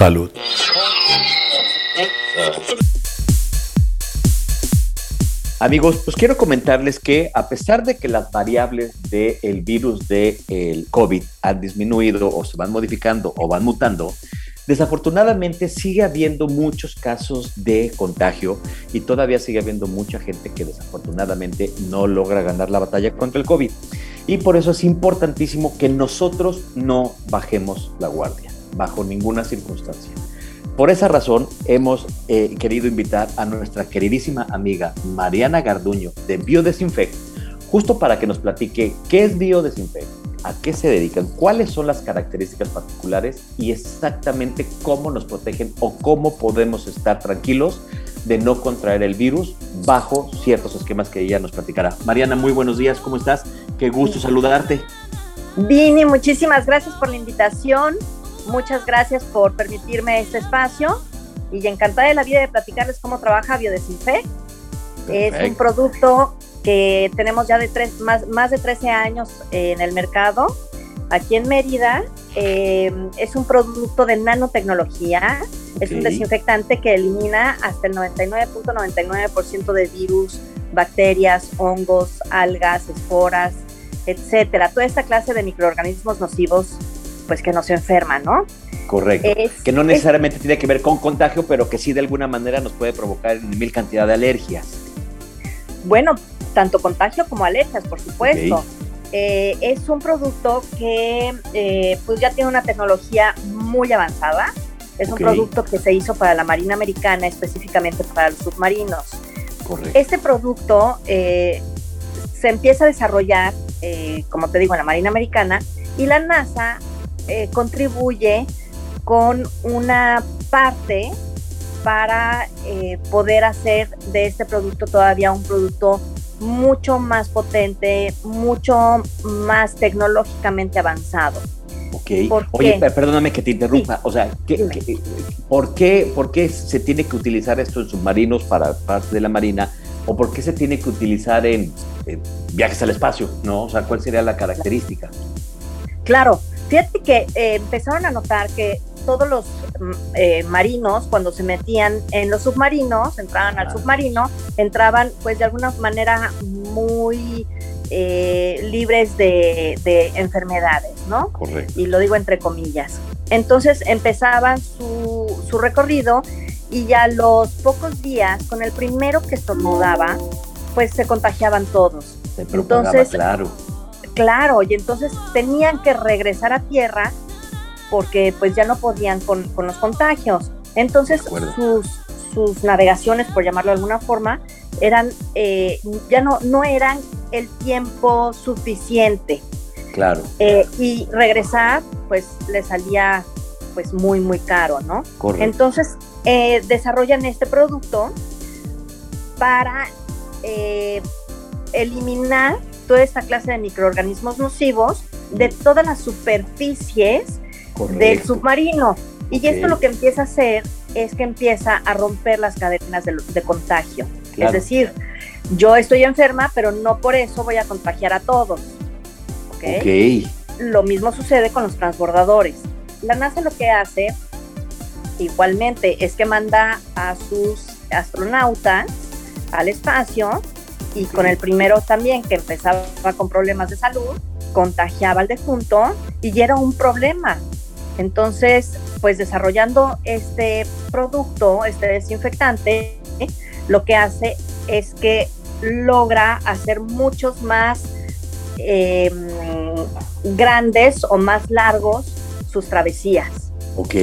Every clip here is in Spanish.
Salud. Amigos, pues quiero comentarles que a pesar de que las variables del virus del COVID han disminuido o se van modificando o van mutando, desafortunadamente sigue habiendo muchos casos de contagio y todavía sigue habiendo mucha gente que desafortunadamente no logra ganar la batalla contra el COVID. Y por eso es importantísimo que nosotros no bajemos la guardia, bajo ninguna circunstancia. Por esa razón, hemos eh, querido invitar a nuestra queridísima amiga Mariana Garduño de Biodesinfect, justo para que nos platique qué es Biodesinfect, a qué se dedican, cuáles son las características particulares y exactamente cómo nos protegen o cómo podemos estar tranquilos de no contraer el virus bajo ciertos esquemas que ella nos platicará. Mariana, muy buenos días, ¿cómo estás? Qué gusto saludarte. Vini, muchísimas gracias por la invitación. Muchas gracias por permitirme este espacio y encantada de la vida de platicarles cómo trabaja Biodesinfect. Es un producto que tenemos ya de tres, más, más de 13 años en el mercado. Aquí en Mérida eh, es un producto de nanotecnología, es un desinfectante que elimina hasta el 99.99% de virus, bacterias, hongos, algas, esporas, etcétera. Toda esta clase de microorganismos nocivos pues que no se enferma, ¿no? Correcto. que no necesariamente tiene que ver con contagio, pero que sí de alguna manera nos puede provocar mil cantidad de alergias. Bueno, tanto contagio como alergias, por supuesto. Eh, es un producto que eh, pues ya tiene una tecnología muy avanzada. Es un producto que se hizo para la Marina Americana, específicamente para los submarinos. Correcto. Este producto eh, se empieza a desarrollar, como te digo, en la Marina Americana y la NASA eh, contribuye con una parte para eh, poder hacer de este producto todavía un producto mucho más potente, mucho más tecnológicamente avanzado. Ok. Oye, perdóname que te interrumpa. O sea, por, qué, ¿por qué se tiene que utilizar esto en submarinos para parte de la Marina? ¿O por qué se tiene que utilizar en, en viajes al espacio? ¿No? O sea, ¿cuál sería la característica? Claro, Fíjate que eh, empezaron a notar que todos los mm, eh, marinos, cuando se metían en los submarinos, entraban al submarino, entraban pues de alguna manera muy eh, libres de, enfermedades, ¿no? Correcto. Y lo digo entre comillas. Entonces empezaban su, su recorrido y ya los pocos días, con el primero que estornudaba, pues se contagiaban todos. Se Entonces, claro Claro, y entonces tenían que regresar a tierra porque pues ya no podían con, los contagios. Entonces sus, sus navegaciones, por llamarlo de alguna forma, eran, eh, ya no, no eran el tiempo suficiente. Claro. Eh, y regresar, pues les salía pues muy, muy caro, ¿no? Correcto. Entonces eh, desarrollan este producto para eliminar toda esta clase de microorganismos nocivos de todas las superficies del submarino. Y esto lo que empieza a hacer es que empieza a romper las cadenas de, contagio. Es decir, yo estoy enferma, pero no por eso voy a contagiar a todos. ¿okay? Lo mismo sucede con los transbordadores. La NASA lo que hace igualmente es que manda a sus astronautas al espacio y con el primero también que empezaba con problemas de salud, contagiaba al defunto y era un problema. Entonces, pues desarrollando este producto, este desinfectante, lo que hace es que logra hacer muchos más em, grandes o más largos sus travesías. Ok.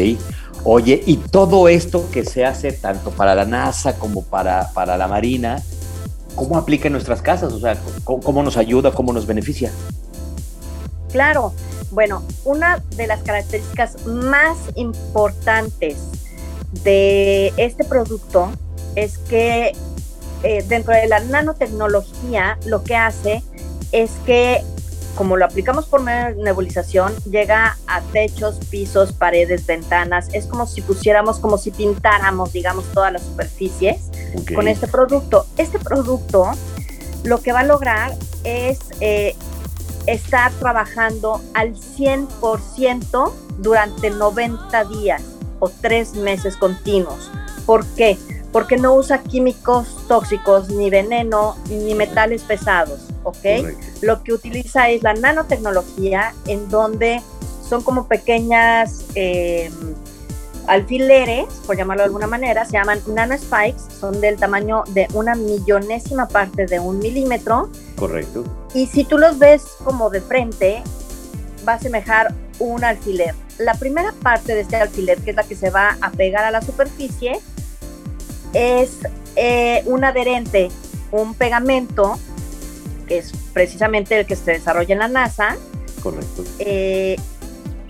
Oye, y todo esto que se hace tanto para la NASA como para, para la Marina, ¿cómo aplica en nuestras casas? O sea, ¿cómo, nos ayuda, cómo nos beneficia? Claro, bueno, una de las características más importantes de este producto es que eh, dentro de la nanotecnología lo que hace es que como lo aplicamos por nebulización, llega a techos, pisos, paredes, ventanas. Es como si pusiéramos, como si pintáramos, digamos, todas las superficies con este producto. Este producto lo que va a lograr es eh, estar trabajando al 100% durante 90 días. o tres meses continuos. ¿Por qué? Porque no usa químicos tóxicos, ni veneno, ni metales pesados, ¿ok? Lo que utiliza es la nanotecnología en donde son como pequeñas eh, alfileres, por llamarlo de alguna manera, se llaman nanospikes, son del tamaño de una millonésima parte de un milímetro. Correcto. Y si tú los ves como de frente, va a semejar un alfiler. La primera parte de este alfiler, que es la que se va a pegar a la superficie, es eh, un adherente, un pegamento, que es precisamente el que se desarrolla en la NASA. Correcto. Eh,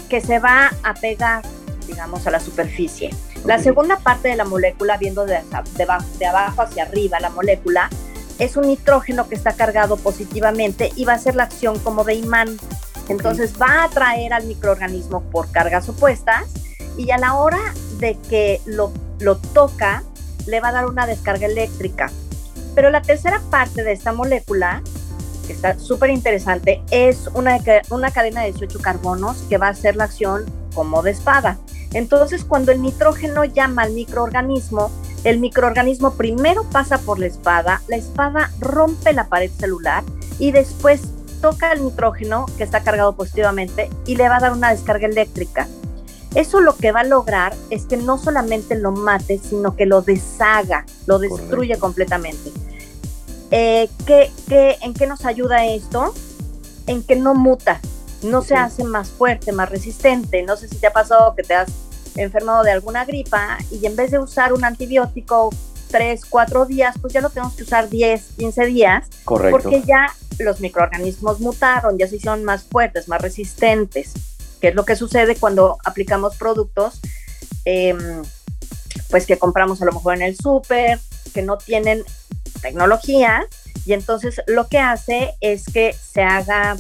que se va a pegar digamos, a la superficie. La segunda parte de la molécula, viendo de, de, abajo hacia arriba la molécula, es un nitrógeno que está cargado positivamente y va a hacer la acción como de imán. Entonces va a atraer al microorganismo por cargas opuestas y a la hora de que lo, lo toca, le va a dar una descarga eléctrica. Pero la tercera parte de esta molécula, que está súper interesante, es una, una cadena de 18 carbonos que va a hacer la acción como de espada. Entonces, cuando el nitrógeno llama al microorganismo, el microorganismo primero pasa por la espada, la espada rompe la pared celular y después toca el nitrógeno que está cargado positivamente y le va a dar una descarga eléctrica. Eso lo que va a lograr es que no solamente lo mate, sino que lo deshaga, lo destruye completamente. Eh, en qué nos ayuda esto? En que no muta, no se hace más fuerte, más resistente. No sé si te ha pasado que te has enfermado de alguna gripa y en vez de usar un antibiótico 3, 4 días, pues ya lo tenemos que usar 10, 15 días. Correcto. Porque ya los microorganismos mutaron, ya se hicieron más fuertes, más resistentes, que es lo que sucede cuando aplicamos productos, em, pues que compramos a lo mejor en el súper, que no tienen tecnología, y entonces lo que hace es que se haga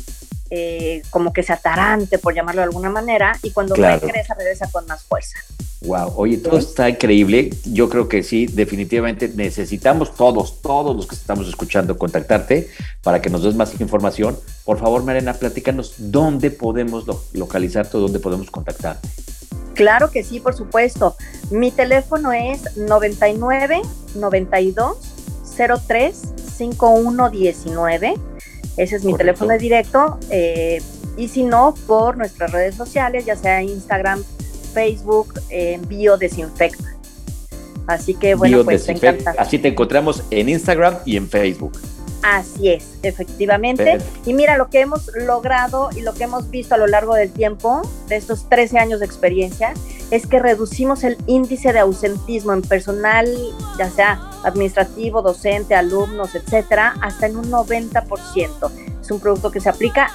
eh, como que se atarante, por llamarlo de alguna manera, y cuando regresa, regresa con más fuerza. Wow, oye, todo está increíble. Yo creo que sí, definitivamente necesitamos todos, todos los que estamos escuchando, contactarte para que nos des más información. Por favor, Marena, platícanos dónde podemos localizarte o dónde podemos contactarte. Claro que sí, por supuesto. Mi teléfono es 99 92 03 5119 ese es mi teléfono directo. Eh, y si no, por nuestras redes sociales, ya sea Instagram, Facebook, eh, Biodesinfect. Así que bueno, pues te encanta. Así te encontramos en Instagram y en Facebook. Así es, efectivamente. Y mira lo que hemos logrado y lo que hemos visto a lo largo del tiempo, de estos 13 años de experiencia, es que reducimos el índice de ausentismo en personal, ya sea administrativo, docente, alumnos, etcétera, hasta en un 90%. Es un producto que se aplica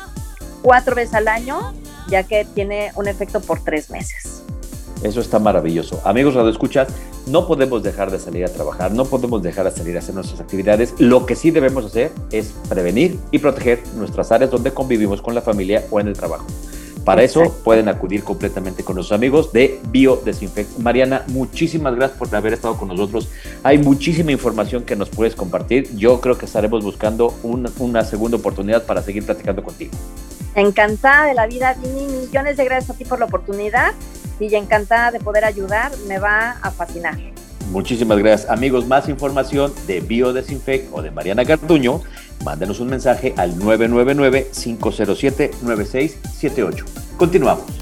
cuatro veces al año, ya que tiene un efecto por tres meses. Eso está maravilloso. Amigos Radio Escuchas, no podemos dejar de salir a trabajar, no podemos dejar de salir a hacer nuestras actividades. Lo que sí debemos hacer es prevenir y proteger nuestras áreas donde convivimos con la familia o en el trabajo. Para eso pueden acudir completamente con nuestros amigos de Biodesinfect. Mariana, muchísimas gracias por haber estado con nosotros. Hay muchísima información que nos puedes compartir. Yo creo que estaremos buscando una segunda oportunidad para seguir platicando contigo. Encantada de la vida, Vini. Millones de gracias a ti por la oportunidad y encantada de poder ayudar. Me va a fascinar. Muchísimas gracias. Amigos, más información de Biodesinfect o de Mariana Cartuño mándenos un mensaje al 999-507-9678. Continuamos.